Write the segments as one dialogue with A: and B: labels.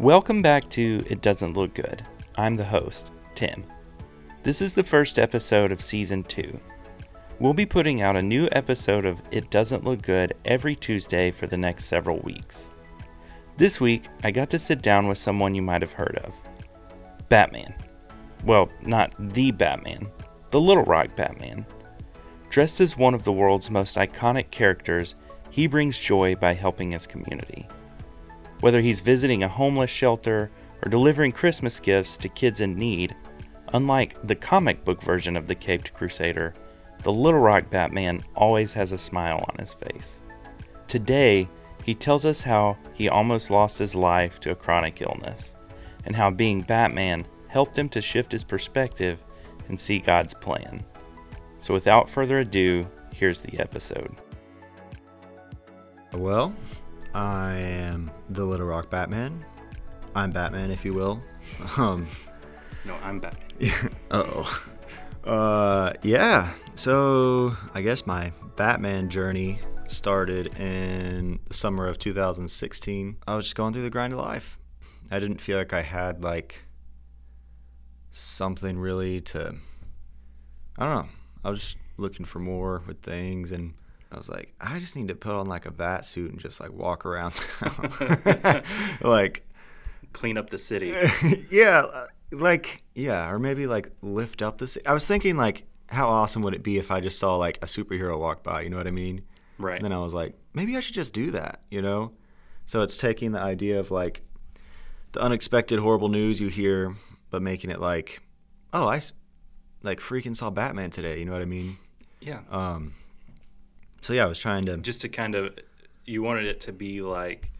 A: Welcome back to It Doesn't Look Good. I'm the host, Tim. This is the first episode of season two. We'll be putting out a new episode of It Doesn't Look Good every Tuesday for the next several weeks. This week, I got to sit down with someone you might have heard of Batman. Well, not the Batman, the Little Rock Batman. Dressed as one of the world's most iconic characters, he brings joy by helping his community. Whether he's visiting a homeless shelter or delivering Christmas gifts to kids in need, unlike the comic book version of the Caped Crusader, the Little Rock Batman always has a smile on his face. Today, he tells us how he almost lost his life to a chronic illness, and how being Batman helped him to shift his perspective and see God's plan. So, without further ado, here's the episode.
B: Well, I am the Little Rock Batman. I'm Batman, if you will. Um,
A: No, I'm Batman.
B: Uh oh. Uh, yeah. So I guess my Batman journey started in the summer of 2016. I was just going through the grind of life. I didn't feel like I had like something really to. I don't know. I was just looking for more with things, and I was like, I just need to put on like a bat suit and just like walk around town. like,
A: Clean up the city.
B: yeah, uh, like yeah, or maybe like lift up the. ci- I was thinking like, how awesome would it be if I just saw like a superhero walk by? You know what I mean?
A: Right.
B: And then I was like, maybe I should just do that. You know? So it's taking the idea of like the unexpected horrible news you hear, but making it like, oh, I like freaking saw Batman today. You know what I mean?
A: Yeah.
B: Um. So yeah, I was trying to.
A: just to kind of you wanted it to be like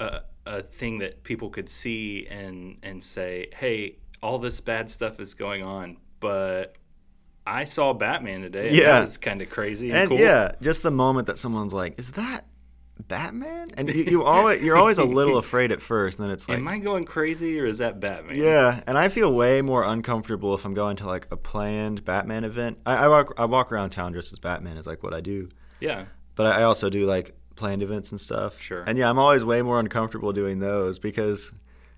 A: a, a thing that people could see and and say hey all this bad stuff is going on but i saw batman today
B: Yeah.
A: that was kind of crazy and,
B: and
A: cool
B: yeah, just the moment that someone's like, "Is that Batman?" And you, you always you're always a little afraid at first, and then it's like,
A: am i going crazy or is that batman
B: yeah. And I feel way more uncomfortable if I'm going to like a planned Batman event. I, I walk I walk around town dressed as Batman is like what I do,
A: yeah
B: but I I also do like planned events and stuff.
A: Sure.
B: And yeah, I'm always way more uncomfortable doing those because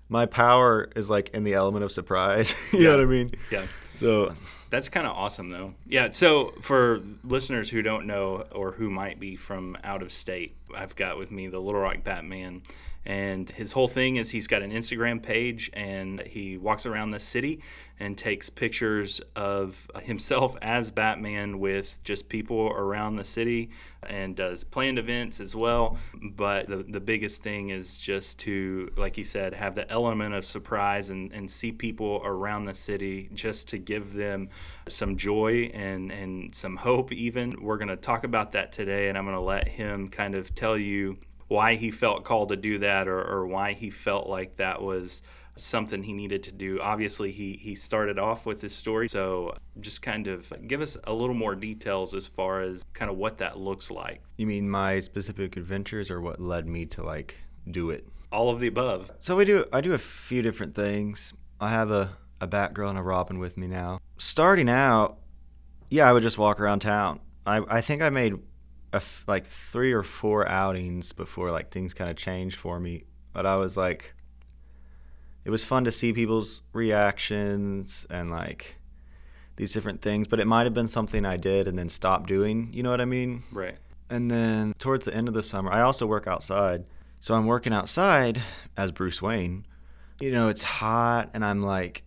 B: my power is like in the element of surprise. you know what I mean?
A: yeah
B: So
A: That's kind of awesome, though. Yeah. So, for listeners who don't know or who might be from out of state, I've got with me the Little Rock Batman. And his whole thing is he's got an Instagram page and he walks around the city and takes pictures of himself as Batman with just people around the city and does planned events as well. But the, the biggest thing is just to, like he said, have the element of surprise and, and see people around the city just to give them some joy and, and some hope, even. We're going to talk about that today, and I'm going to let him kind of tell you why he felt called to do that or, or why he felt like that was something he needed to do. Obviously, he, he started off with his story, so just kind of give us a little more details as far as kind of what that looks like.
B: you mean my specific adventures or what led me to like do it?
A: All of the above.
B: So we do. I do a few different things. I have a a Batgirl and a Robin with me now. Starting out, yeah, I would just walk around town. I I think I made f- like three or four outings before like things kind of changed for me. But I was like, it was fun to see people's reactions and like these different things. But it might have been something I did and then stopped doing. You know what I mean?
A: Right.
B: And then towards the end of the summer, I also work outside. So I'm working outside as Bruce Wayne. You know, it's hot and I'm like,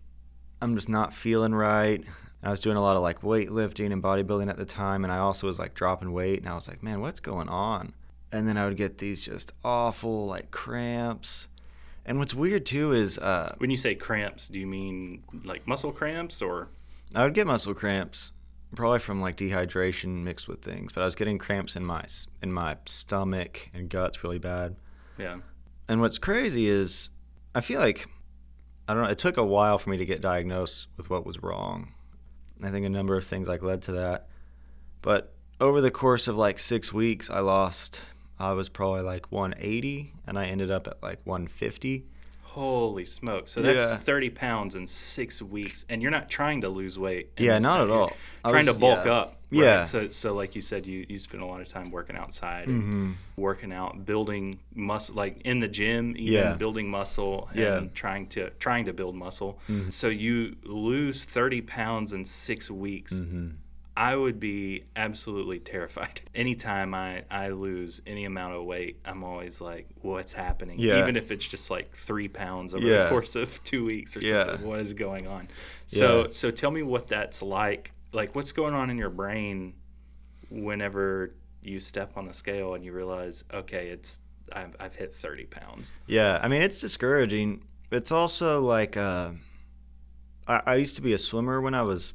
B: I'm just not feeling right. I was doing a lot of like weightlifting and bodybuilding at the time. And I also was like dropping weight. And I was like, man, what's going on? And then I would get these just awful like cramps. And what's weird too is uh,
A: When you say cramps, do you mean like muscle cramps or?
B: I would get muscle cramps, probably from like dehydration mixed with things. But I was getting cramps in my in my stomach and guts really bad.
A: Yeah.
B: And what's crazy is I feel like I don't know, it took a while for me to get diagnosed with what was wrong. I think a number of things like led to that. But over the course of like 6 weeks I lost I was probably like 180 and I ended up at like 150.
A: Holy smoke! So that's
B: Yeah.
A: 30 pounds in six weeks, and you're not trying to lose weight.
B: Yeah, not at all. I
A: Trying
B: was-
A: to bulk
B: yeah.
A: up. right?
B: Yeah.
A: So, so like you said, you you spend a lot of time working outside, and
B: Mm-hmm.
A: working out, building muscle, like in the gym, even
B: Yeah.
A: building muscle, and
B: Yeah. Mm-hmm.
A: trying to trying to build muscle. So you lose 30 pounds in six weeks.
B: Mm-hmm.
A: I would be absolutely terrified. Anytime I, I lose any amount of weight, I'm always like, what's happening?
B: Yeah.
A: Even if it's just like three pounds over the course of two weeks or
B: Yeah.
A: something. What is going on? So
B: Yeah.
A: so tell me what that's like. Like what's going on in your brain whenever you step on the scale and you realize, okay, it's I've, I've hit 30 pounds.
B: Yeah, I mean it's discouraging. It's also like uh, I, I used to be a swimmer when I was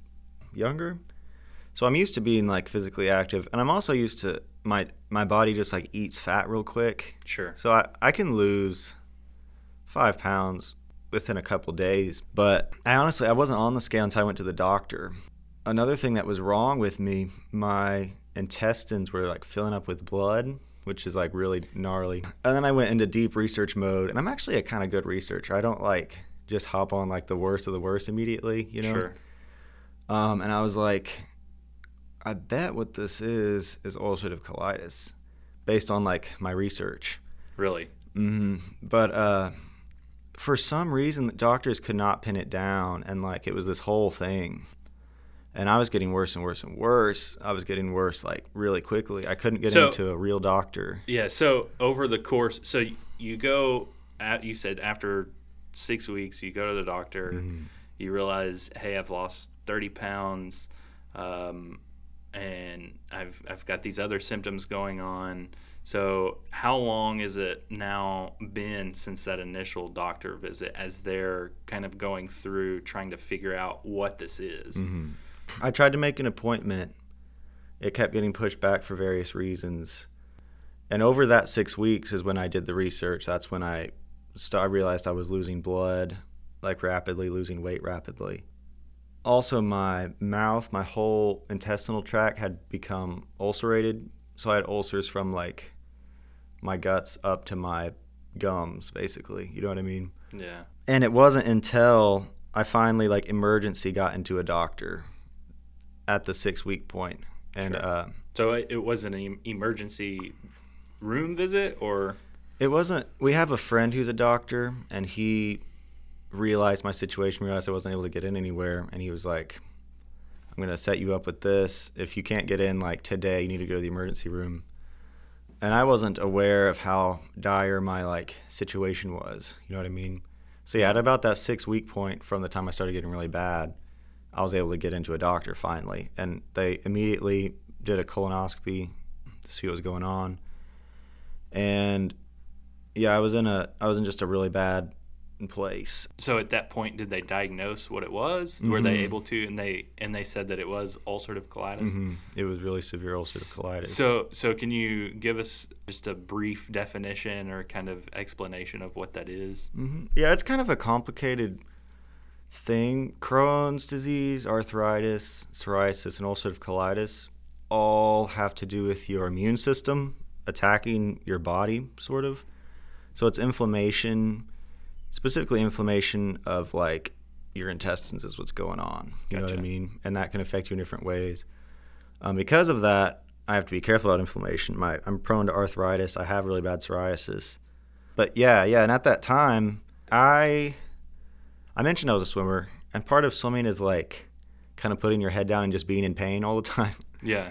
B: younger, so I'm used to being like physically active, and I'm also used to my my body just like eats fat real quick.
A: Sure.
B: So I, I can lose five pounds within a couple days. But I honestly I wasn't on the scale until I went to the doctor. Another thing that was wrong with me, my intestines were like filling up with blood, which is like really gnarly. And then I went into deep research mode, and I'm actually a kind of good researcher. I don't like just hop on like the worst of the worst immediately, you know.
A: Sure.
B: Um, and I was like, I bet what this is is ulcerative colitis, based on like my research.
A: Really.
B: hmm But uh, for some reason, the doctors could not pin it down, and like it was this whole thing. And I was getting worse and worse and worse. I was getting worse like really quickly. I couldn't get
A: So-
B: into a real doctor.
A: Yeah. So over the course, so you go, at, you said after six weeks, you go to the doctor,
B: Mm-hmm.
A: you realize, hey, I've lost 30 pounds, um, and I've, I've got these other symptoms going on. So how long is it now been since that initial doctor visit as they're kind of going through trying to figure out what this is?
B: Mm-hmm. I tried to make an appointment. It kept getting pushed back for various reasons. And over that six weeks is when I did the research. That's when I, st- I realized I was losing blood, like rapidly, losing weight rapidly. Also, my mouth, my whole intestinal tract had become ulcerated. So I had ulcers from like my guts up to my gums, basically. You know what I mean?
A: Yeah.
B: and it wasn't until I finally like emergency got into a doctor at the six week point. and
A: Sure.
B: uh,
A: So it, it was an emergency room visit or
B: it wasn't. We have a friend who's a doctor, and he realized my situation, realized I wasn't able to get in anywhere, and he was like, "I'm gonna set you up with this. If you can't get in like today, you need to go to the emergency room." And I wasn't aware of how dire my like situation was. You know what I mean? So yeah, at about that six week point from the time I started getting really bad, I was able to get into a doctor finally, and they immediately did a colonoscopy to see what was going on. And yeah, I was in a I was in just a really bad place.
A: So at that point, did they diagnose what it was? Were they
B: Mhm.
A: able to? And they and they said that it was ulcerative colitis.
B: hmm It was really severe ulcerative colitis.
A: So so can you give us just a brief definition or kind of explanation of what that is?
B: hmm Yeah, it's kind of a complicated thing. Crohn's disease, arthritis, psoriasis, and ulcerative colitis all have to do with your immune system attacking your body, sort of. So it's inflammation, specifically inflammation of like your intestines is what's going on. You know what I mean? And that can affect you in different ways. Um, because of that, I have to be careful about inflammation. My I'm prone to arthritis. I have really bad psoriasis. But yeah, yeah, and at that time, I I mentioned I was a swimmer, and part of swimming is like kind of putting your head down and just being in pain all the time.
A: Yeah.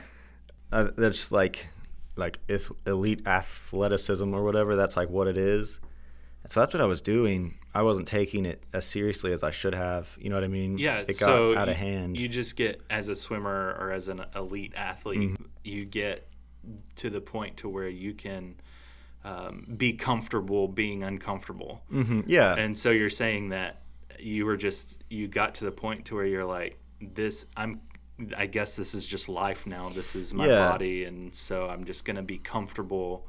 B: Uh, that's like like elite athleticism or whatever. That's like what it is. And so that's what I was doing. I wasn't taking it as seriously as I should have. You know what I mean?
A: Yeah.
B: It got
A: so
B: out of hand.
A: You just get as a swimmer or as an elite athlete,
B: Mm-hmm.
A: you get to the point to where you can um, be comfortable being uncomfortable.
B: hmm Yeah.
A: And so you're saying that you were just you got to the point to where you're like this I'm I guess this is just life now. This is my
B: Yeah.
A: body and so I'm just going to be comfortable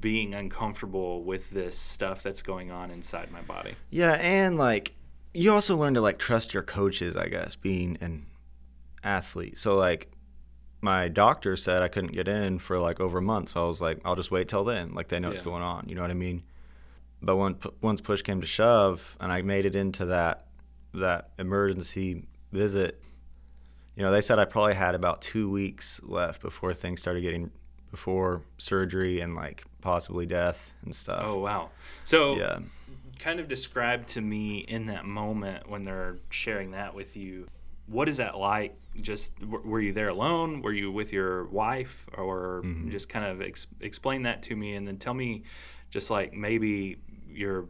A: being uncomfortable with this stuff that's going on inside my body.
B: Yeah, and like you also learn to like trust your coaches, I guess, being an athlete. So like my doctor said I couldn't get in for like over a month. So I was like, I'll just wait till then. Like they know what's going on. You know what I mean? but when once push came to shove, and I made it into that that emergency visit, you know, they said I probably had about two weeks left before things started getting before surgery and like possibly death and stuff.
A: Oh wow! So
B: yeah,
A: kind of describe to me in that moment when they're sharing that with you. What is that like? Just were you there alone? Were you with your wife, or
B: Mm-hmm.
A: just kind of ex- explain that to me, and then tell me, just like maybe your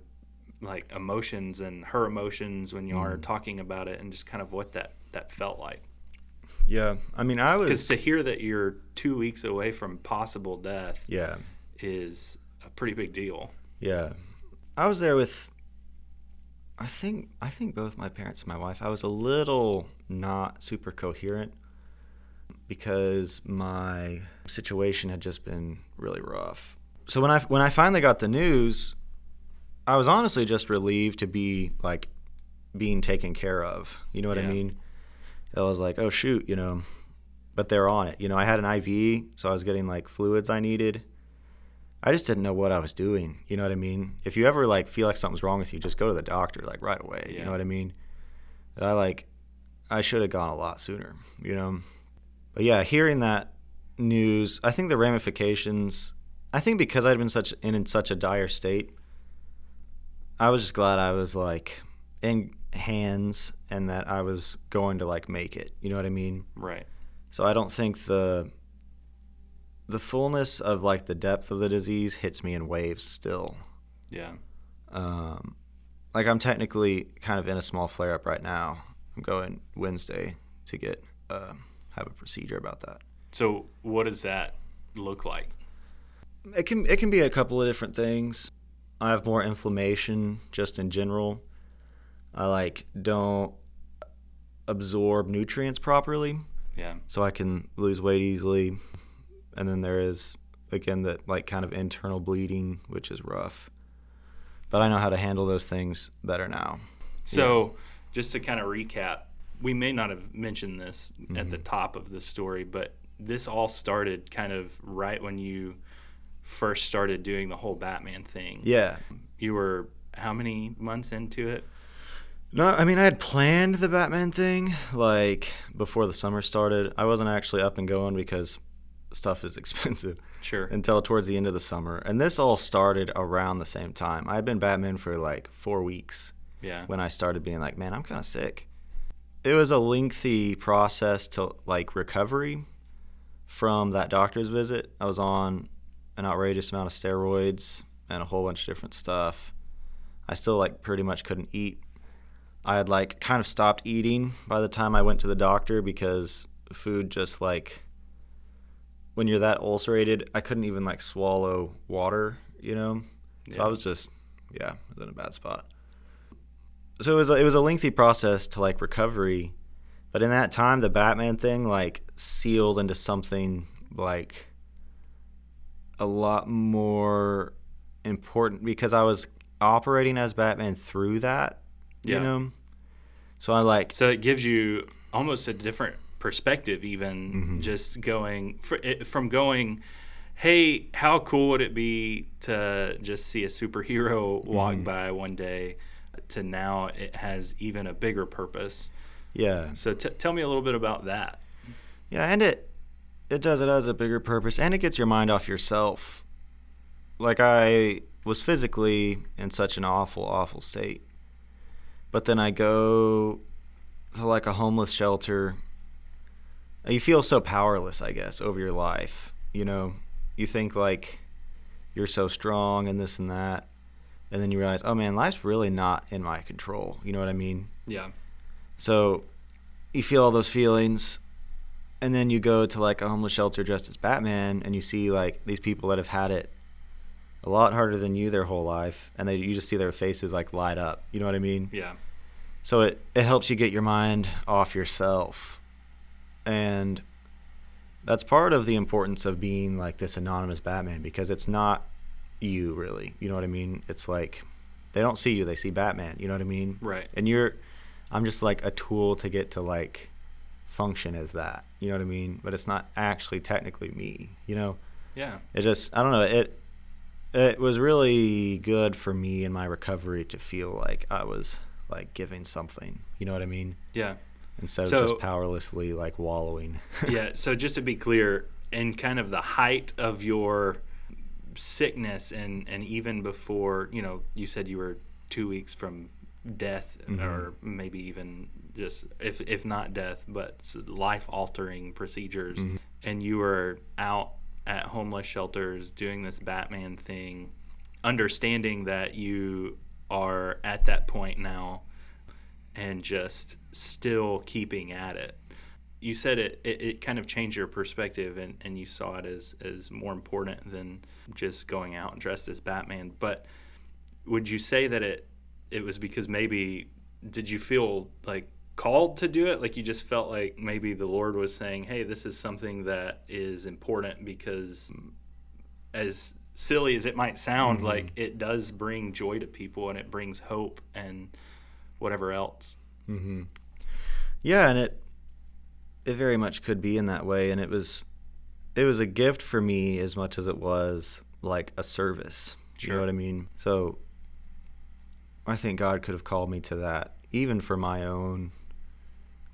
A: like emotions and her emotions when you are
B: Mm-hmm.
A: talking about it, and just kind of what that that felt like.
B: Yeah. I mean, I was Because
A: to hear that you're two weeks away from possible death
B: yeah,
A: is a pretty big deal.
B: yeah. I was there with. I think I think both my parents and my wife. I was a little not super coherent because my situation had just been really rough. So when I when I finally got the news, I was honestly just relieved to be like being taken care of. You know what I mean? I was like, oh shoot, you know, but they're on it. You know, I had an IV, so I was getting like fluids I needed. I just didn't know what I was doing. You know what I mean? If you ever like feel like something's wrong with you, just go to the doctor like right away. You know what I mean? But I like I should have gone a lot sooner, you know. But yeah, hearing that news, I think the ramifications I think because I'd been such in, in such a dire state, I was just glad I was like in hands and that I was going to like make it. You know what I mean?
A: Right.
B: So I don't think the the fullness of like the depth of the disease hits me in waves still.
A: Yeah.
B: Um, like I'm technically kind of in a small flare up right now. I'm going Wednesday to get uh, have a procedure about that.
A: So what does that look like?
B: It can it can be a couple of different things. I have more inflammation just in general. I like don't absorb nutrients properly.
A: Yeah.
B: so I can lose weight easily. And then there is again that like kind of internal bleeding, which is rough. But I know how to handle those things better now.
A: So, just to kind of recap, we may not have mentioned this at
B: Mm-hmm.
A: the top of the story, but this all started kind of right when you first started doing the whole Batman thing.
B: Yeah.
A: You were how many months into it?
B: No, I mean I had planned the Batman thing like before the summer started. I wasn't actually up and going because stuff is expensive
A: Sure.
B: until towards the end of the summer. And this all started around the same time. I had been Batman for like 4 weeks.
A: yeah.
B: when I started being like, man, I'm kind of sick. It was a lengthy process to like recovery from that doctor's visit. I was on an outrageous amount of steroids and a whole bunch of different stuff. I still like pretty much couldn't eat. I had like kind of stopped eating by the time I went to the doctor because food just like when you're that ulcerated, I couldn't even like swallow water, you know? So
A: Yeah.
B: I was just yeah, I was in a bad spot so it was a, it was a lengthy process to like recovery, but in that time the Batman thing like sealed into something like a lot more important because I was operating as Batman through that,
A: Yeah.
B: you know. So I like
A: So it gives you almost a different perspective, even
B: Mm-hmm.
A: just going fr- it- from going, hey, how cool would it be to just see a superhero walk
B: Mm-hmm.
A: by one day, to now it has even a bigger purpose.
B: yeah.
A: So t- tell me a little bit about that.
B: Yeah, and it it does it has a bigger purpose and it gets your mind off yourself. Like I was physically in such an awful awful state. But then I go to like a homeless shelter. You feel so powerless, I guess, over your life. You know, you think like you're so strong and this and that. And then you realize, oh man, life's really not in my control. You know what I mean?
A: Yeah.
B: So you feel all those feelings, and then you go to like a homeless shelter dressed as Batman, and you see like these people that have had it a lot harder than you their whole life, and they you just see their faces like light up. You know what I mean?
A: Yeah.
B: So it it helps you get your mind off yourself, and that's part of the importance of being like this anonymous Batman because it's not you really. You know what I mean? It's like they don't see you; they see Batman. You know what I mean?
A: Right.
B: and you're i'm just like a tool to get to like function as that you know what i mean but it's not actually technically me you know
A: Yeah.
B: it just i don't know it it was really good for me in my recovery to feel like I was like giving something. You know what I mean?
A: Yeah.
B: Instead
A: So-
B: of just powerlessly like wallowing.
A: yeah. So just to be clear, in kind of the height of your sickness, and and even before, you know, you said you were two weeks from death, mm-hmm. or maybe even just if if not death, but life altering procedures, mm-hmm. and you were out at homeless shelters doing this Batman thing, understanding that you are at that point now and just still keeping at it. You said it, it, it kind of changed your perspective and, and you saw it as, as more important than just going out dressed as Batman. But would you say that it it was because maybe did you feel like called to do it? Like you just felt like maybe the Lord was saying, Hey, this is something that is important because as silly as it might sound, like it does bring joy to people and it brings hope and whatever else.
B: hmm Yeah, and it it very much could be in that way, and it was it was a gift for me as much as it was like a service. You know what I mean? So I think God could have called me to that, even for my own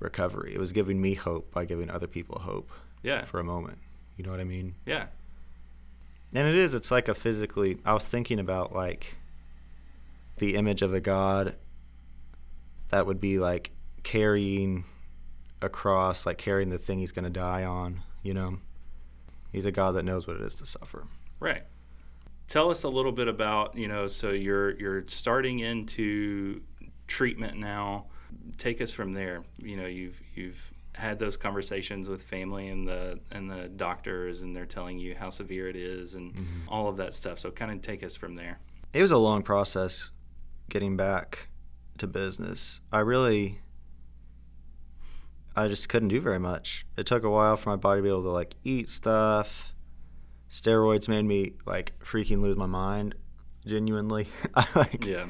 B: recovery. It was giving me hope by giving other people hope
A: Yeah.
B: for a moment. You know what I mean?
A: Yeah.
B: And it is, it's like a physically, I was thinking about like the image of a God that would be like carrying a cross, like carrying the thing he's going to die on, you know? He's a God that knows what it is to suffer.
A: Right. Tell us a little bit about, you know, so you're you're starting into treatment now. Take us from there. You know, you've you've had those conversations with family and the and the doctors and they're telling you how severe it is and mm-hmm. all of that stuff. So kind of take us from there.
B: It was a long process getting back to business. I really, I just couldn't do very much. It took a while for my body to be able to like eat stuff. Steroids made me like freaking lose my mind. Genuinely, I like
A: Yeah.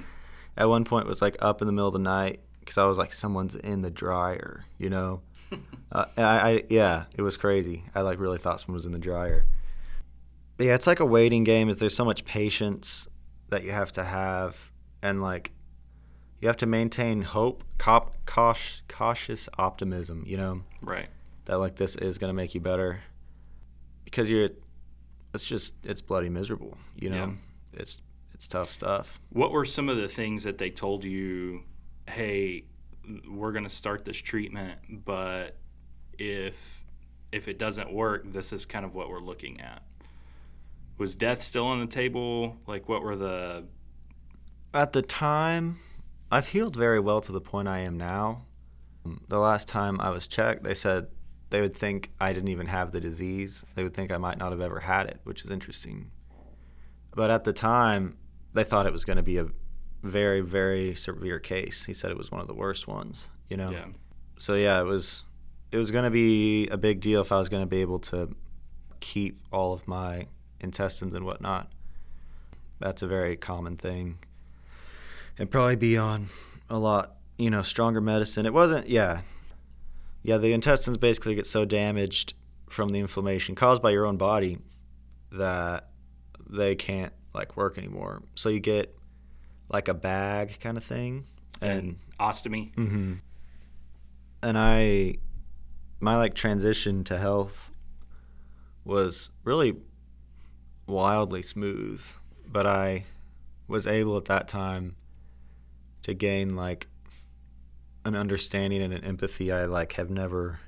B: at one point was like up in the middle of the night because I was like someone's in the dryer, you know. uh, and I, I yeah, it was crazy. I like really thought someone was in the dryer. But yeah, it's like a waiting game. Is there's so much patience that you have to have, and like you have to maintain hope, cop, cautious, cautious optimism. You know
A: Right.
B: that like this is gonna make you better because you're. It's just it's bloody miserable. You know,
A: Yeah.
B: it's it's tough stuff.
A: What were some of the things that they told you, hey, we're going to start this treatment, but if if it doesn't work, this is kind of what we're looking at. Was death still on the table? Like what were the
B: At the time, I've healed very well to the point I am now. The last time I was checked, they said they would think I didn't even have the disease. They would think I might not have ever had it, which is interesting. But at the time, they thought it was going to be a very, very severe case. He said it was one of the worst ones, you know?
A: yeah.
B: So yeah, it was it was going to be a big deal if I was going to be able to keep all of my intestines and whatnot. That's a very common thing. And probably be on a lot, you know, stronger medicine. It wasn't, yeah. Yeah, the intestines basically get so damaged from the inflammation caused by your own body that they can't like work anymore. So you get like a bag kind of thing.
A: And ostomy?
B: hmm And I, my like transition to health was really wildly smooth, but I was able at that time to gain like an understanding and an empathy I like have never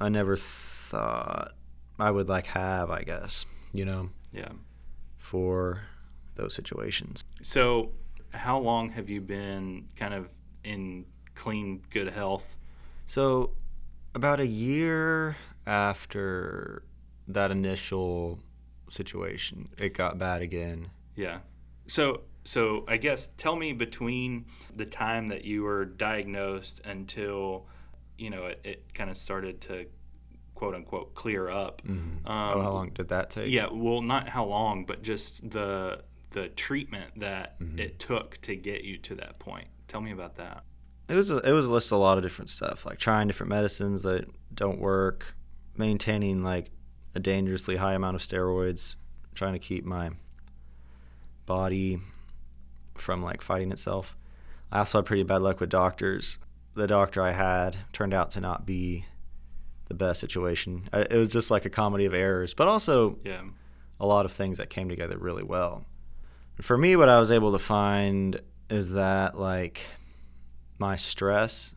B: I never thought I would like have, I guess, you know,
A: Yeah.
B: for those situations.
A: So, how long have you been kind of in clean, good health?
B: So, about a year after that initial situation, it got bad again.
A: Yeah. So, so I guess tell me between the time that you were diagnosed until, you know, it, it kind of started to quote unquote clear up. Um,
B: oh, how long did that take?
A: Yeah. Well, not how long, but just the the treatment that
B: Mm-hmm.
A: it took to get you to that point. Tell me about that.
B: It was a, it was a list of a lot of different stuff, like trying different medicines that don't work, maintaining like a dangerously high amount of steroids, trying to keep my body from like fighting itself. I also had pretty bad luck with doctors. The doctor I had turned out to not be the best situation. It was just like a comedy of errors, but also
A: Yeah.
B: a lot of things that came together really well. For me, what I was able to find is that like my stress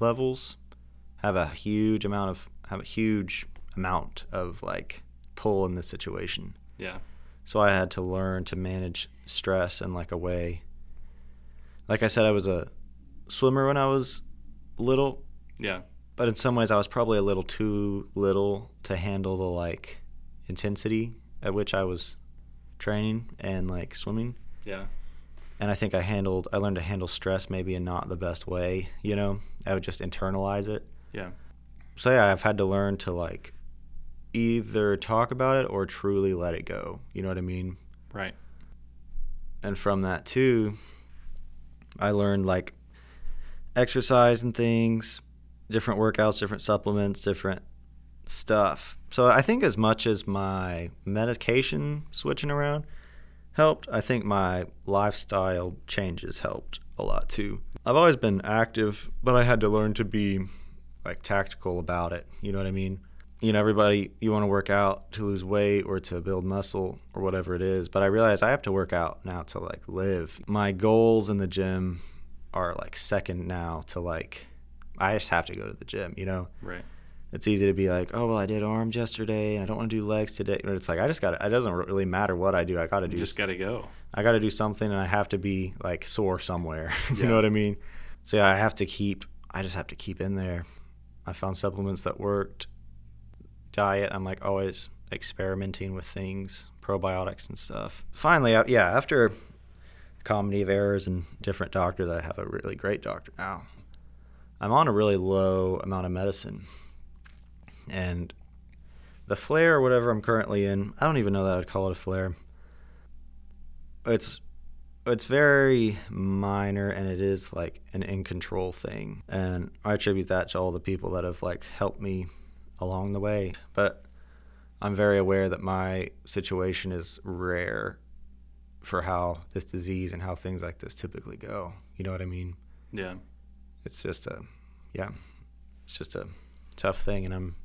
B: levels have a huge amount of have a huge amount of like pull in this situation.
A: Yeah.
B: So I had to learn to manage stress in like a way. Like I said, I was a swimmer when I was little,
A: Yeah.
B: but in some ways I was probably a little too little to handle the like intensity at which I was training and like swimming.
A: Yeah.
B: And I think I handled I learned to handle stress maybe in not the best way, you know. I would just internalize it.
A: Yeah.
B: So yeah, I've had to learn to like either talk about it or truly let it go. You know what I mean?
A: Right.
B: and from that too i learned like exercise and things different workouts different supplements different stuff. So i think as much as my medication switching around helped i think my lifestyle changes helped a lot too. I've always been active but i had to learn to be like tactical about it. You know what i mean? You know everybody you want to work out to lose weight or to build muscle or whatever it is but i realize i have to work out now to like live. My goals in the gym are like second now to like i just have to go to the gym you know?
A: Right.
B: It's easy to be like oh well i did arms yesterday and i don't want to do legs today but it's like i just got to it doesn't really matter what i do i got to
A: You
B: do
A: just got to go.
B: I got to do something and I have to be like sore somewhere. you
A: Yeah.
B: know what I mean? So yeah, I have to keep I just have to keep in there. I found supplements that worked. Diet, I'm like always experimenting with things, probiotics and stuff. Finally, I- yeah, after comedy of errors and different doctors, I have a really great doctor now. I'm on a really low amount of medicine. And the flare or whatever I'm currently in, I don't even know that I'd call it a flare. It's it's very minor and it is like an in control thing. And i attribute that to all the people that have like helped me along the way. But i'm very aware that my situation is rare for how this disease and how things like this typically go. You know what i mean?
A: Yeah.
B: it's just a yeah it's just a tough thing and i'm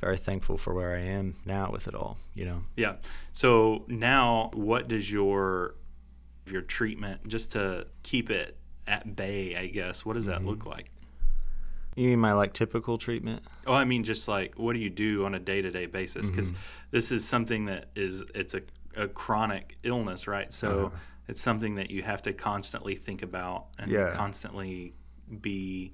B: very thankful for where i am now with it all you know
A: Yeah. So now, what does your your treatment just to keep it at bay? I guess. What does that look like?
B: you mean my like typical treatment
A: Oh, I mean, just like what do you do on a day to day basis? Because this is something that is it's a, a chronic illness, right? So
B: Uh-huh.
A: it's something that you have to constantly think about and
B: Yeah.
A: constantly be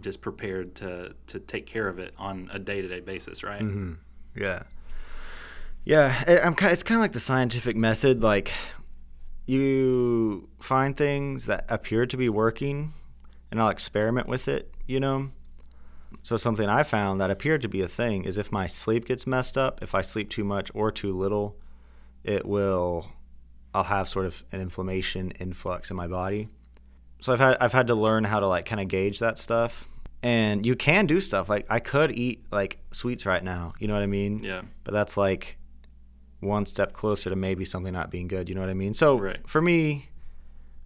A: just prepared to to take care of it on a day to day basis, right?
B: hmm Yeah. Yeah, I- I'm kind. It's kind of like the scientific method. Like, you find things that appear to be working, and I'll experiment with it. You know. So something I found that appeared to be a thing is if my sleep gets messed up, if I sleep too much or too little, it will. I'll have sort of an inflammation influx in my body. So I've had I've had to learn how to like kind of gauge that stuff. And you can do stuff like I could eat like sweets right now. You know what I mean?
A: Yeah.
B: but that's like one step closer to maybe something not being good. You know what I mean? So
A: Right.
B: for me,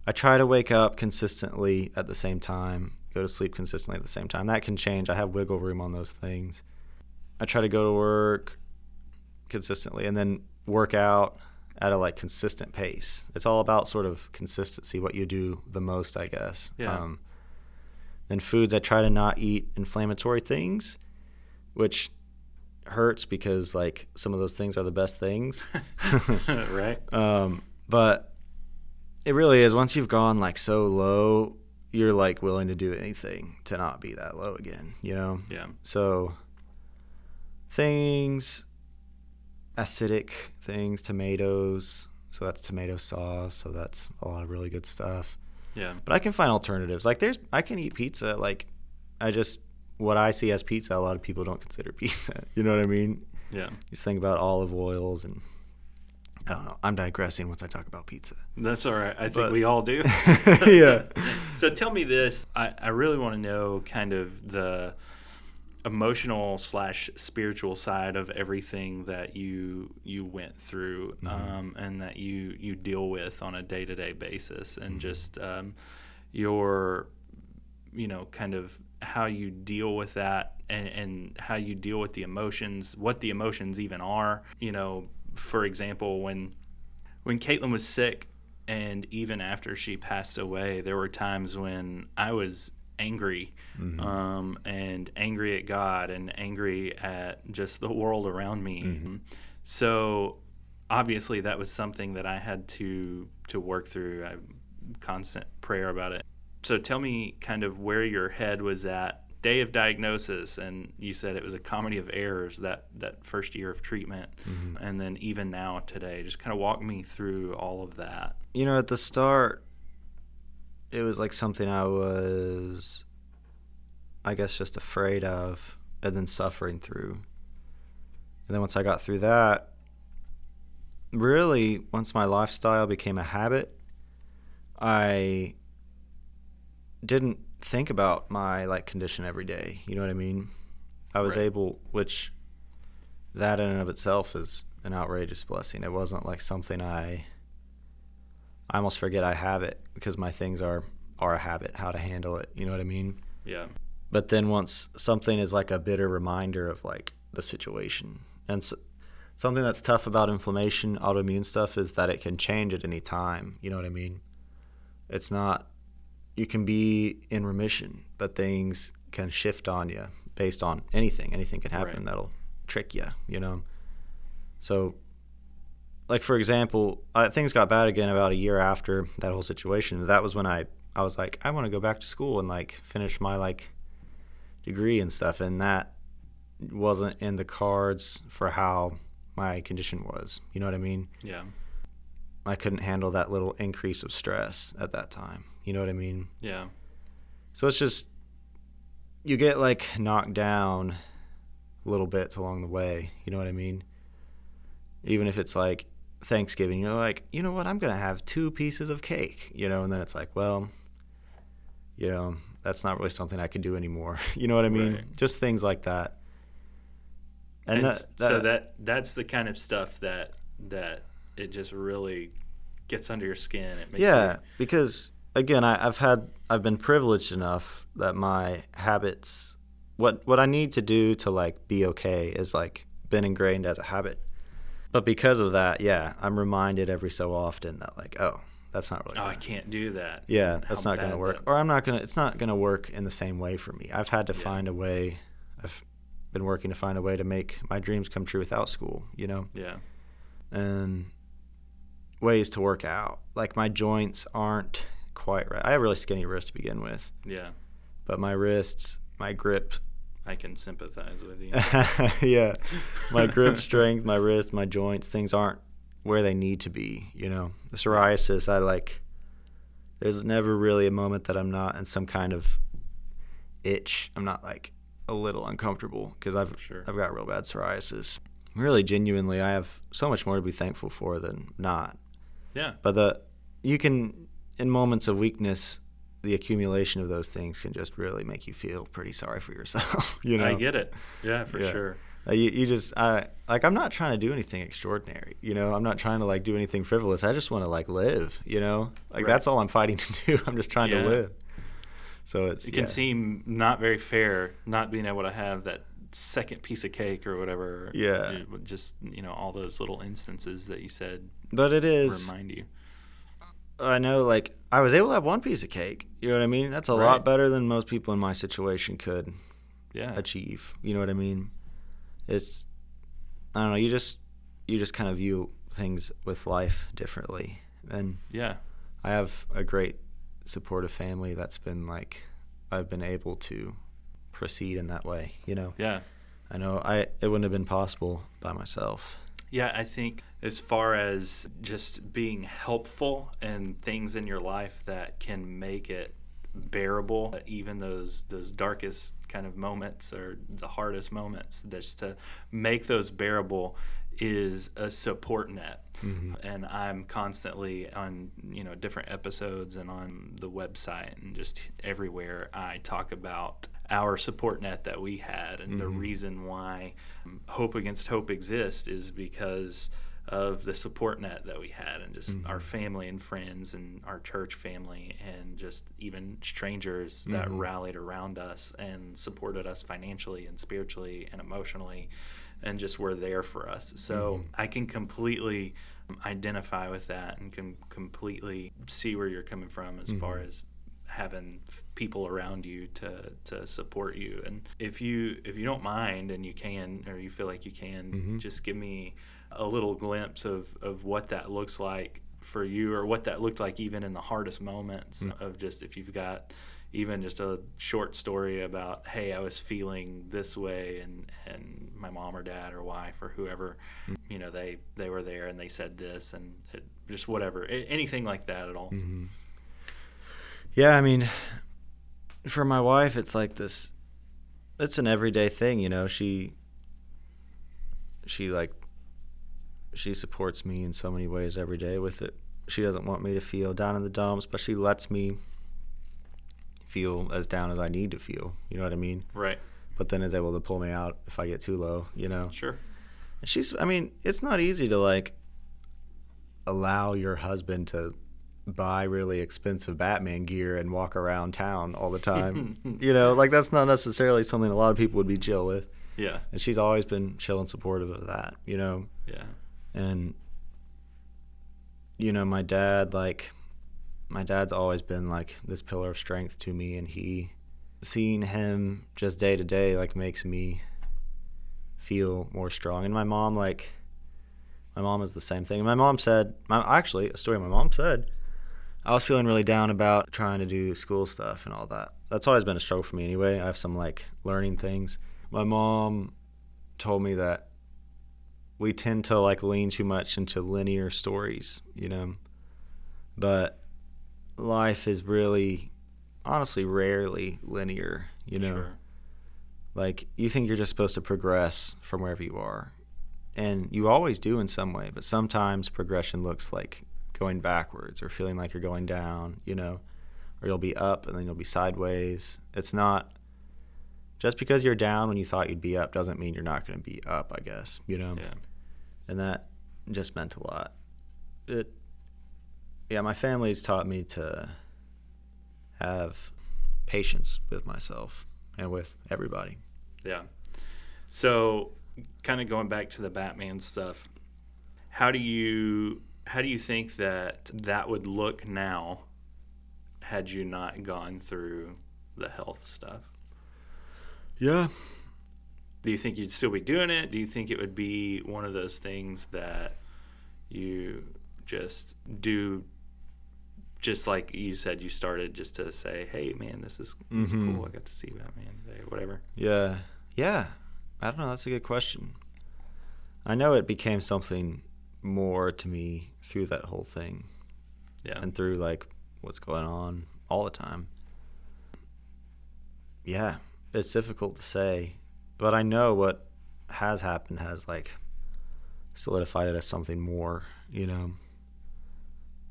B: I try to wake up consistently at the same time, go to sleep consistently at the same time. That can change. I have wiggle room on those things. I try to go to work consistently and then work out at a like consistent pace. It's all about sort of consistency, what you do the most, I guess.
A: Yeah.
B: Um, then foods, I try to not eat inflammatory things, which hurts because like some of those things are the best things.
A: right.
B: um, but it really is. Once you've gone like so low, you're like willing to do anything to not be that low again. You know.
A: Yeah.
B: So things, acidic things, tomatoes. So that's tomato sauce. So that's a lot of really good stuff.
A: Yeah.
B: But I can find alternatives. Like there's, I can eat pizza. Like I just what I see as pizza, a lot of people don't consider pizza. You know what I mean?
A: Yeah.
B: Just think about olive oils and I don't know. I'm digressing once I talk about pizza.
A: That's all right. I think
B: But-
A: we all do.
B: Yeah.
A: so tell me this. I, I really want to know kind of the emotional slash spiritual side of everything that you you went through
B: Mm-hmm.
A: um, and that you you deal with on a day to day basis, and just um, your you know kind of how you deal with that and, and how you deal with the emotions, what the emotions even are. You know, for example, when when Caitlin was sick, and even after she passed away, there were times when I was angry, mm-hmm. um, and angry at God, and angry at just the world around me. Mm-hmm. So obviously, that was something that I had to to work through. I constant prayer about it. So tell me, kind of where your head was at day of diagnosis, and you said it was a comedy of errors that that first year of treatment, mm-hmm. and then even now today. Just kind of walk me through all of that.
B: You know, at the start, it was like something I was, I guess, just afraid of and then suffering through. And then once I got through that, really, once my lifestyle became a habit, I didn't think about my like condition every day. You know what I mean? I was
A: Right.
B: able, which that in and of itself is an outrageous blessing. It wasn't like something I I almost forget I have it because my things are are a habit, how to handle it. You know what I mean?
A: Yeah,
B: But then once something is like a bitter reminder of like the situation, and s something that's tough about inflammation, autoimmune stuff, is that it can change at any time. You know what I mean? It's not. You can be in remission, but things can shift on you based on anything. Anything can happen
A: Right.
B: that'll trick you. You know. So like for example, uh, things got bad again about a year after that whole situation. That was when I I was like, I want to go back to school and like finish my like degree and stuff, and that wasn't in the cards for how my condition was. You know what I mean?
A: yeah,
B: I couldn't handle that little increase of stress at that time. You know what I mean?
A: yeah,
B: So it's just you get like knocked down little bits along the way. You know what I mean? Even if it's like Thanksgiving, you're like, you know what, I'm going to have two pieces of cake, you know, and then it's like, well, you know, that's not really something I can do anymore. you know what I mean?
A: Right.
B: Just things like that.
A: And,
B: And,
A: s-
B: that,
A: so that that's the kind of stuff that that it just really gets under your skin. It makes
B: yeah,
A: you,
B: because again, I, I've had I've been privileged enough that my habits, what what I need to do to like be okay, is like been ingrained as a habit. But because of that, yeah, I'm reminded every so often that like, oh, that's not really.
A: oh, I
B: gonna-
A: can't do that.
B: yeah, that's
A: how
B: not going to work,
A: that-
B: or I'm not gonna. It's not going to work in the same way for me. I've had to
A: Yeah.
B: find a way. I've been working to find a way to make my dreams come true without school. You know
A: yeah,
B: and ways to work out. Like my joints aren't quite right. I have really skinny wrists to begin with,
A: yeah.
B: but my wrists, my grip,
A: I can sympathize with you.
B: yeah, my grip strength, my wrist, my joints, things aren't where they need to be. You know, the psoriasis, I like. There's never really a moment that I'm not in some kind of itch. I'm not like a little uncomfortable because I've
A: Sure.
B: I've got real bad psoriasis. Really, genuinely, I have so much more to be thankful for than not.
A: Yeah,
B: But the you can in moments of weakness, the accumulation of those things can just really make you feel pretty sorry for yourself. you know,
A: I get it. Yeah, for
B: Yeah.
A: sure.
B: Uh, you, you just I like I'm not trying to do anything extraordinary. You know, I'm not trying to like do anything frivolous. I just want to like live. You know, like
A: Right.
B: that's all I'm fighting to do. I'm just trying
A: Yeah.
B: to live. So it's
A: It can
B: yeah.
A: seem not very fair not being able to have that second piece of cake or whatever.
B: Yeah.
A: Just you know all those little instances that you said
B: but it is.
A: remind you.
B: I know, like I was able to have one piece of cake. You know what I mean? That's a
A: Right.
B: lot better than most people in my situation could.
A: Yeah.
B: achieve. You know what I mean? It's I don't know. You just you just kind of view things with life differently, and
A: Yeah.
B: I have a great supportive family that's been like I've been able to proceed in that way. You know,
A: Yeah.
B: I know I it wouldn't have been possible by myself.
A: Yeah, I think as far as just being helpful and things in your life that can make it bearable, even those those darkest kind of moments or the hardest moments, just to make those bearable is a support net. And I'm constantly on you know different episodes and on the website and just everywhere I talk about our support net that we had, and the reason why um, Hope Against Hope exists is because of the support net that we had, and just mm-hmm. our family and friends, and our church family, and just even strangers that mm-hmm. rallied around us and supported us financially and spiritually and emotionally, and just were there for us. So mm-hmm. I can completely um, identify with that and can completely see where you're coming from as far as having people around you to to support you. And if you if you don't mind and you can or you feel like you can mm-hmm. just give me a little glimpse of of what that looks like for you or what that looked like even in the hardest moments mm. of just if you've got even just a short story about hey i was feeling this way and and my mom or dad or wife or whoever mm. you know they they were there and they said this and it, just whatever anything like that at all mm-hmm.
B: Yeah, I mean, for my wife, it's like this. It's an everyday thing, you know. She, she like, she supports me in so many ways every day with it. She doesn't want me to feel down in the dumps, but she lets me feel as down as I need to feel. You know what I mean?
A: right
B: But then is able to pull me out if I get too low. You know.
A: sure
B: And She's. I mean, it's not easy to like allow your husband to buy really expensive Batman gear and walk around town all the time. you know, like that's not necessarily something a lot of people would be chill with.
A: yeah
B: And she's always been chill and supportive of that, you know.
A: yeah
B: And you know, my dad like my dad's always been like this pillar of strength to me and he seeing him just day to day like makes me feel more strong. And my mom like my mom is the same thing. And My mom said, my, actually, a story my mom said, I was feeling really down about trying to do school stuff and all that. That's always been a struggle for me anyway. I have some like learning things. My mom told me that we tend to like lean too much into linear stories, you know. But life is really honestly rarely linear, you know.
A: sure
B: Like you think you're just supposed to progress from wherever you are. And you always do in some way, but sometimes progression looks like going backwards or feeling like you're going down, you know, or you'll be up and then you'll be sideways. It's not just because you're down when you thought you'd be up doesn't mean you're not going to be up, I guess, you know.
A: yeah
B: And that just meant a lot. It yeah, my family's taught me to have patience with myself and with everybody.
A: Yeah. So, kind of going back to the Batman stuff, how do you how do you think that that would look now had you not gone through the health stuff?
B: Yeah.
A: Do you think you'd still be doing it? Do you think it would be one of those things that you just do just like you said you started just to say, "Hey man, this is, this is
B: Mhm.
A: cool. I got to see Batman today," whatever.
B: Yeah. Yeah. I don't know. That's a good question. I know it became something more to me through that whole thing
A: Yeah.
B: and through like what's going on all the time. Yeah, it's difficult to say, but I know what has happened has like solidified it as something more, you know.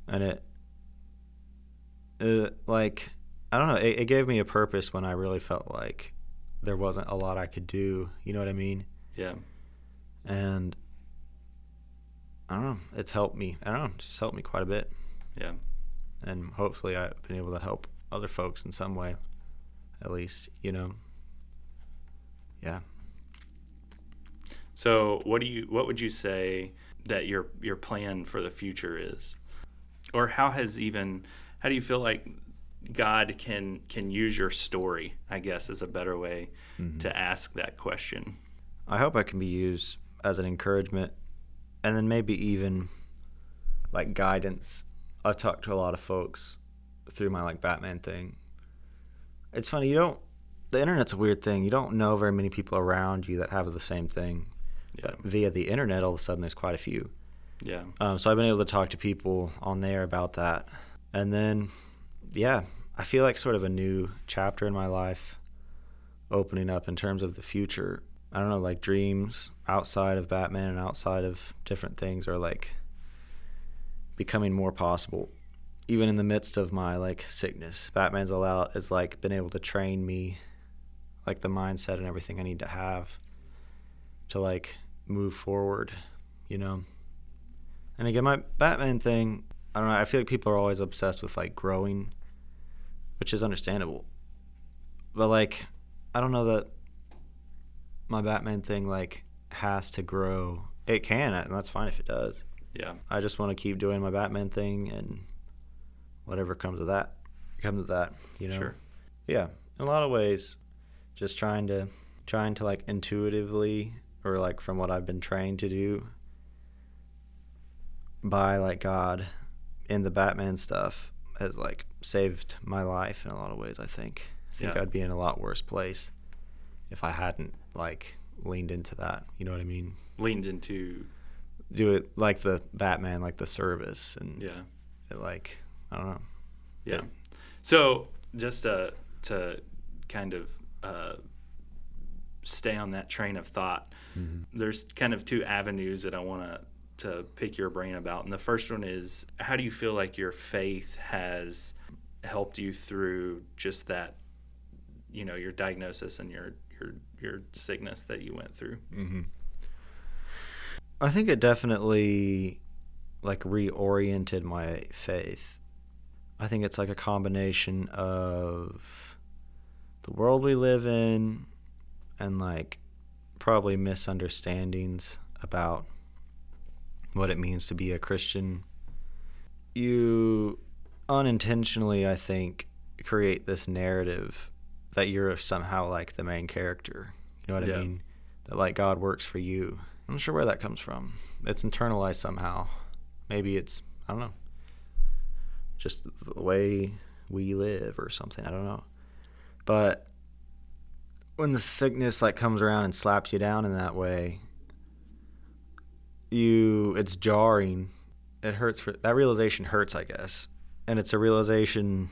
B: And it, it like, I don't know, it, it gave me a purpose when I really felt like there wasn't a lot I could do, you know what I mean?
A: yeah.
B: And I don't know, it's helped me. I don't know, it's just helped me quite a bit
A: Yeah.
B: and hopefully I've been able to help other folks in some way, at least, you know. Yeah.
A: So, what do you what would you say that your your plan for the future is? Or how has even how do you feel like God can can use your story, I guess is a better way mm-hmm. to ask that question.
B: I hope I can be used as an encouragement and then maybe even like guidance. I've talked to a lot of folks through my like Batman thing. It's funny, you don't the internet's a weird thing. You don't know very many people around you that have the same thing.
A: Yeah.
B: But via the internet all of a sudden there's quite a few.
A: Yeah.
B: Um, so I've been able to talk to people on there about that. And then, yeah, I feel like sort of a new chapter in my life opening up in terms of the future. I don't know, like dreams outside of Batman and outside of different things are like becoming more possible. Even in the midst of my like sickness, Batman's allowed has like been able to train me like the mindset and everything I need to have to like move forward, you know. And again, my Batman thing, I don't know. I feel like people are always obsessed with like growing, which is understandable. But like, I don't know that my Batman thing like has to grow. It can, and that's fine if it does.
A: Yeah.
B: I just want to keep doing my Batman thing, and whatever comes of that, comes of that. You know.
A: Sure.
B: Yeah, in a lot of ways, just trying to trying to like intuitively or like from what I've been trained to do by like God in the Batman stuff has like saved my life in a lot of ways. I think. I think
A: Yeah.
B: I'd be in a lot worse place if I hadn't like leaned into that. You know what I mean?
A: Leaned into
B: Do it like the Batman, like the service, and
A: yeah.
B: it, like I don't know.
A: Yeah. So just to to kind of uh, stay on that train of thought, there's kind of two avenues that I want to to pick your brain about, and the first one is how do you feel like your faith has helped you through just that, you know, your diagnosis and your your your sickness that you went through. Mm-hmm.
B: I think it definitely like reoriented my faith. I think it's like a combination of the world we live in and like probably misunderstandings about what it means to be a Christian. You unintentionally, I think, create this narrative that you're somehow like the main character. You know what
A: Yeah.
B: I mean? That like God works for you. I'm not sure where that comes from. It's internalized somehow. Maybe it's I don't know. Just the way we live or something. I don't know. But when the sickness like comes around and slaps you down in that way, you it's jarring. It hurts for that realization hurts, I guess. And it's a realization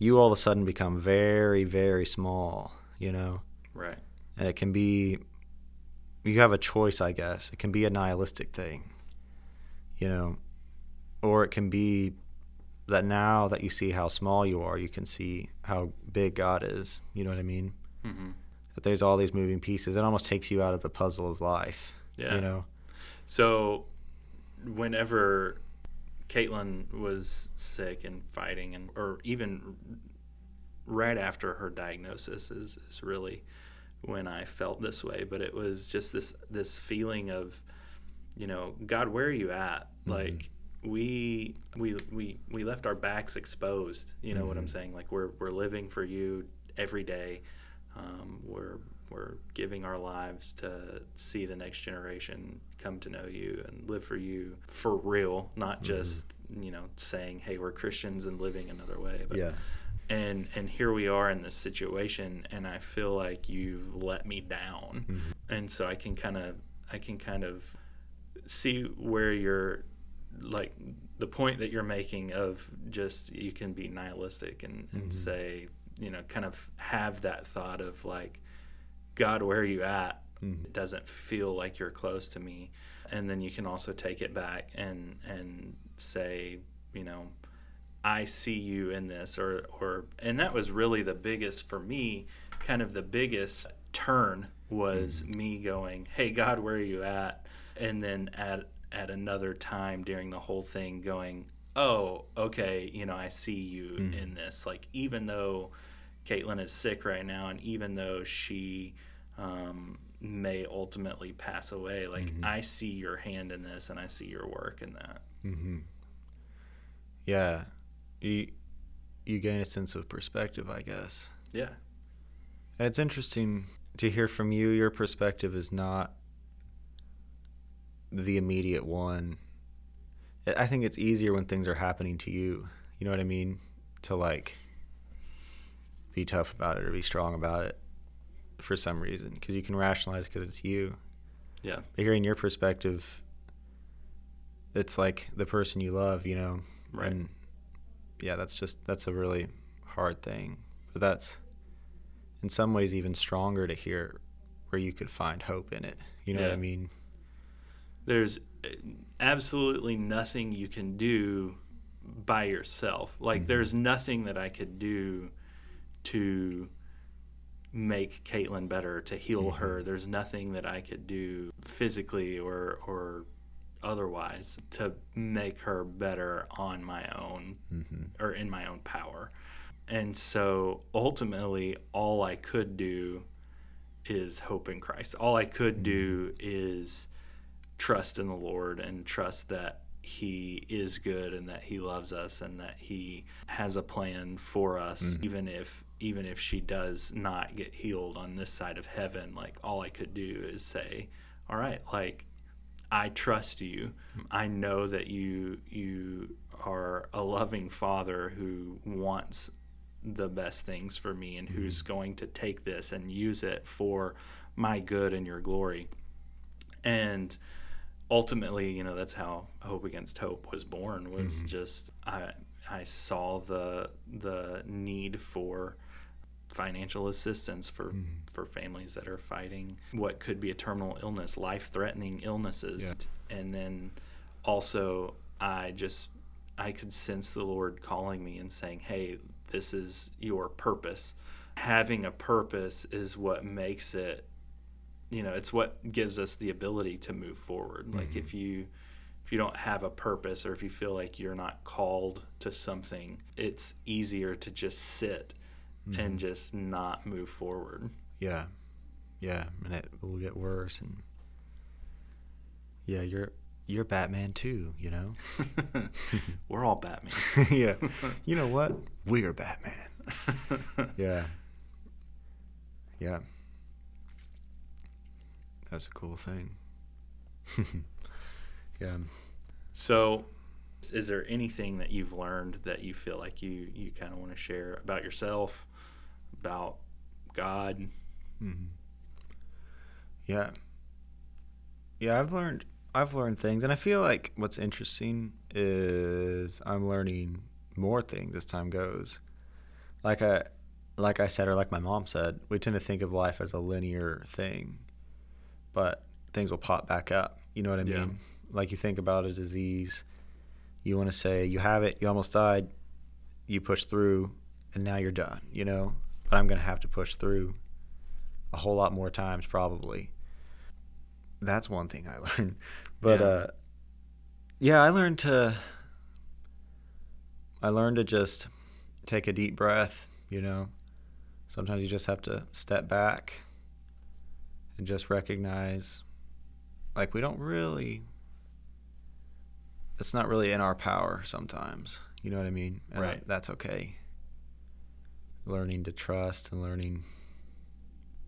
B: you all of a sudden become very, very small, you know?
A: Right.
B: and it can be you have a choice i guess it can be a nihilistic thing you know or it can be that now that you see how small you are you can see how big god is you know what i mean
A: Mm-hmm.
B: that there's all these moving pieces it almost takes you out of the puzzle of life
A: Yeah.
B: you know
A: So, whenever Caitlin was sick and fighting, and or even right after her diagnosis is, is really when I felt this way. But it was just this this feeling of, you know, God, where are you at? Like we we we we left our backs exposed. You know what I'm saying? Like we're we're living for you every day. Um, we're we're giving our lives to see the next generation come to know you and live for you for real, not mm-hmm. just you know saying, "Hey, we're Christians" and living another way. But
B: yeah.
A: and and here we are in this situation and i feel like you've let me down. Mm-hmm. And so i can kind of i can kind of see where you're like the point that you're making of just you can be nihilistic and, and mm-hmm. say you know kind of have that thought of like god where are you at Mm-hmm. it doesn't feel like you're close to me. And then you can also take it back and and say you know I see you in this or or and that was really the biggest for me kind of the biggest turn was mm-hmm. me going hey God where are you at? And then at at another time during the whole thing going oh okay you know I see you mm-hmm. in this. Like even though Caitlin is sick right now and even though she um, may ultimately pass away like mm-hmm. I see your hand in this and I see your work in that mm-hmm.
B: yeah you you gain a sense of perspective i guess
A: yeah
B: And It's interesting to hear from you. Your perspective is not the immediate one. I- I think it's easier when things are happening to you. You know what I mean? To like be tough about it or be strong about it for some reason because you can rationalize because it's you.
A: yeah
B: But hearing your perspective, it's like the person you love, you know.
A: Right.
B: And yeah, that's just that's a really hard thing. But that's in some ways even stronger to hear where you could find hope in it. You know what I mean?
A: there's uh, absolutely nothing you can do by yourself. Like there's nothing that I could do to make Caitlin better, to heal mm-hmm. her. There's nothing that I could do physically or or otherwise to make her better on my own mm-hmm. or in my own power. And so ultimately, all I could do is hope in Christ. All I could do mm-hmm. is trust in the Lord and trust that He is good and that He loves us and that He has a plan for us, even if even if she does not get healed on this side of heaven. Like all I could do is say, "All right, like I trust you. I know that you you are a loving father who wants the best things for me and who's mm-hmm. going to take this and use it for my good and your glory. And ultimately, you know, that's how Hope Against Hope was born was mm-hmm. just I I saw the the need for financial assistance for mm-hmm. for families that are fighting what could be a terminal illness, life-threatening illnesses. And then also I just I could sense the Lord calling me and saying, "Hey, this is your purpose." Having a purpose is what makes it you know, it's what gives us the ability to move forward. Like mm-hmm. if you if you don't have a purpose or if you feel like you're not called to something, it's easier to just sit and mm-hmm. just not move forward.
B: Yeah, yeah, and it will get worse. And yeah, you're you're Batman too. You know.
A: We're all Batman.
B: yeah. You know what? We're Batman. Yeah. Yeah. That's a cool thing. yeah.
A: So, is there anything that you've learned that you feel like you you kind of want to share about yourself, about God? Mm-hmm.
B: Yeah. Yeah, I've learned I've learned things and I feel like what's interesting is I'm learning more things as time goes. Like I like I said or like my mom said, we tend to think of life as a linear thing. But things will pop back up. You know what I
A: Yeah.
B: mean? Like you think about a disease, you want to say you have it, you almost died, you push through and now you're done, you know? But I'm going to have to push through a whole lot more times probably. That's one thing I learned. But
A: Yeah.
B: uh yeah, I learned to I learned to just take a deep breath, you know. Sometimes you just have to step back and just recognize like we don't really it's not really in our power sometimes. You know what I mean? And
A: Right.
B: that's okay. Learning to trust and learning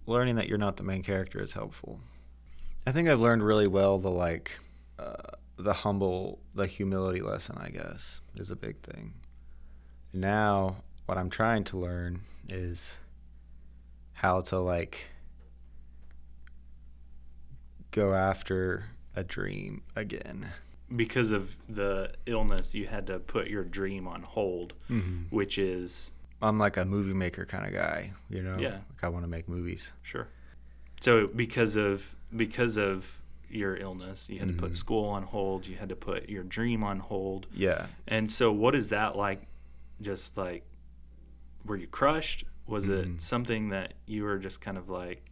B: learning that you're not the main character is helpful. I think I've learned really well the like uh, the humble, the humility lesson. I guess is a big thing. Now, what I'm trying to learn is how to like go after a dream again.
A: Because of the illness, you had to put your dream on hold,
B: Mm-hmm.
A: which is
B: I'm like a movie maker kind of guy, you know.
A: Yeah.
B: Like I want to make movies.
A: Sure. So because of because of your illness, you had to
B: Mhm.
A: put school on hold. You had to put your dream on hold.
B: Yeah.
A: And so, what is that like? Just like, were you crushed? Was
B: Mhm.
A: it something that you were just kind of like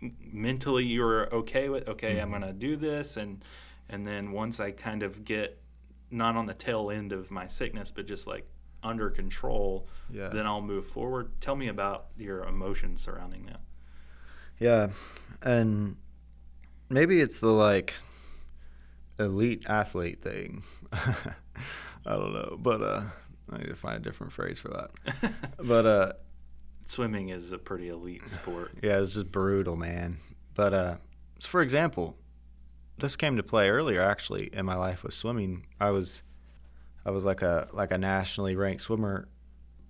A: mentally you were okay with? Okay, I'm
B: Mhm.
A: gonna do this, and and then once I kind of get not on the tail end of my sickness, but just like under control,
B: Yeah.
A: then I'll move forward. Tell me about your emotions surrounding that.
B: Yeah, and maybe it's the like elite athlete thing. I don't know, but uh, I need to find a different phrase for that. But uh,
A: Swimming is a pretty elite sport.
B: yeah, it's just brutal, man. But uh, so for example, this came to play earlier actually in my life with swimming. I was, I was like a like a nationally ranked swimmer,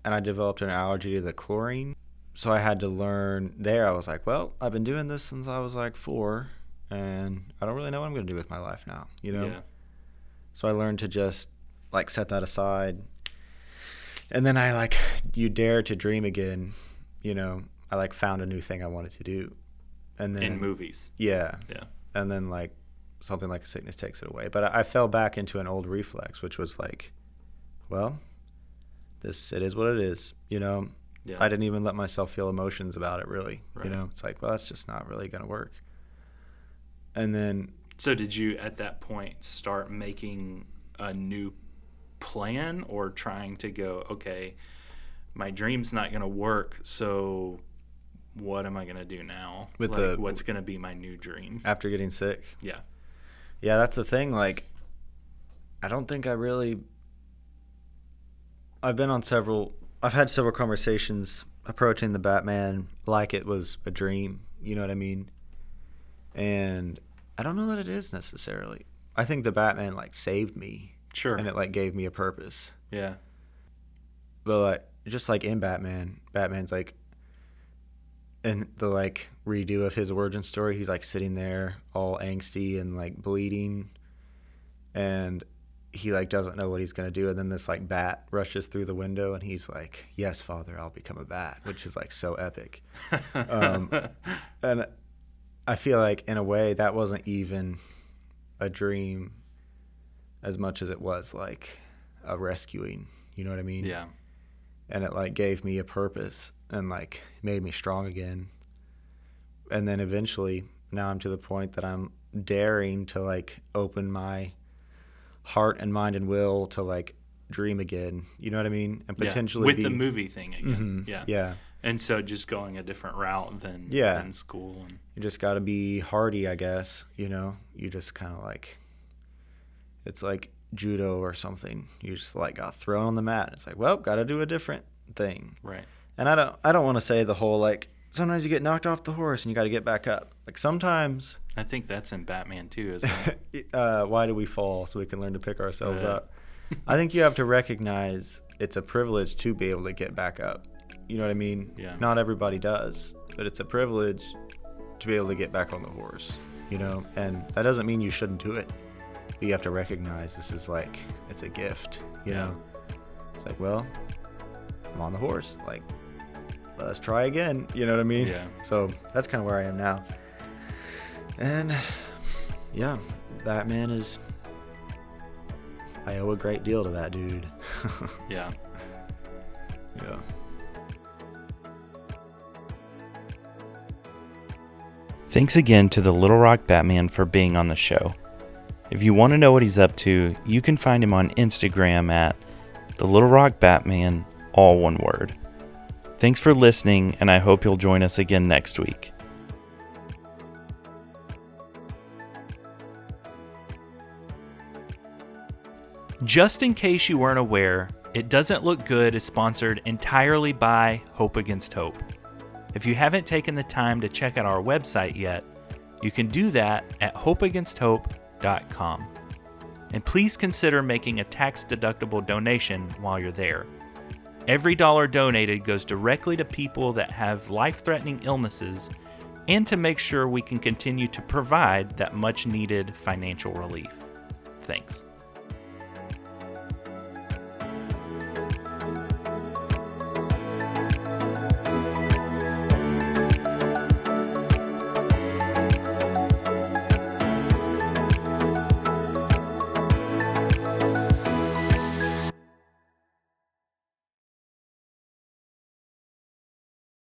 B: and I developed an allergy to the chlorine. So I had to learn there. I was like, well, I've been doing this since I was like four, and I don't really know what I'm going to do with my life now. You know.
A: Yeah.
B: So I learned to just like set that aside. And then I like you dare to dream again, you know. I like found a new thing I wanted to do. And then
A: In movies.
B: Yeah.
A: Yeah.
B: And then like something like a sickness takes it away. But I, I fell back into an old reflex which was like, well, this it is what it is, you know.
A: Yeah.
B: I didn't even let myself feel emotions about it really.
A: Right.
B: You know, it's like, well, that's just not really going to work. And then
A: So did you at that point start making a new plan or trying to go, okay, my dream's not going to work, so what am I going to do now?
B: With
A: like,
B: the-
A: what's going to be my new dream?
B: after getting sick,
A: Yeah.
B: Yeah, that's the thing. Like, I don't think I really. I've been on several. I've had several conversations approaching the Batman like it was a dream. You know what I mean? And I don't know that it is necessarily. I think the Batman like saved me
A: Sure.
B: and it like gave me a purpose.
A: yeah.
B: But like just like in Batman, Batman's like in the like redo of his origin story, he's like sitting there all angsty and like bleeding and he like doesn't know what he's gonna do and then this like bat rushes through the window and he's like, Yes, father, I'll become a bat which is like so epic. Um, and I feel like in a way that wasn't even a dream as much as it was like a rescuing. You know what I mean?
A: yeah.
B: And it like gave me a purpose and like made me strong again and then eventually now i'm to the point that i'm daring to like open my heart and mind and will to like dream again you know what i mean and
A: Yeah.
B: potentially
A: with
B: be,
A: the movie thing again.
B: Mhm,
A: Yeah.
B: yeah
A: And so just going a different route than
B: Yeah.
A: than school and
B: you just got to be hardy i guess you know you just kind of like it's like judo or something you just like got thrown on the mat it's like well got to do a different thing
A: right.
B: And I don't I don't want to say the whole like sometimes you get knocked off the horse and you got to get back up. Like sometimes
A: I think that's in Batman too, isn't it?
B: uh, why do we fall so we can learn to pick ourselves up? I think you have to recognize it's a privilege to be able to get back up. You know what I mean?
A: Yeah.
B: Not everybody does, but it's a privilege to be able to get back on the horse. You know, and that doesn't mean you shouldn't do it. But you have to recognize this is like it's a gift. You
A: Yeah.
B: know, it's like well, I'm on the horse. Like let's try again. You know what I mean?
A: Yeah.
B: So that's kind of where I am now. And yeah, Batman is. I owe a great deal to that dude.
A: yeah.
B: yeah.
A: Thanks again to the Little Rock Batman for being on the show. If you want to know what he's up to, you can find him on Instagram at the Little Rock Batman, all one word. Thanks for listening, and I hope you'll join us again next week. Just in case you weren't aware, It Doesn't Look Good is sponsored entirely by Hope Against Hope. If you haven't taken the time to check out our website yet, you can do that at hopeagainsthope.com. And please consider making a tax deductible donation while you're there. Every dollar donated goes directly to people that have life threatening illnesses and to make sure we can continue to provide that much needed financial relief. Thanks.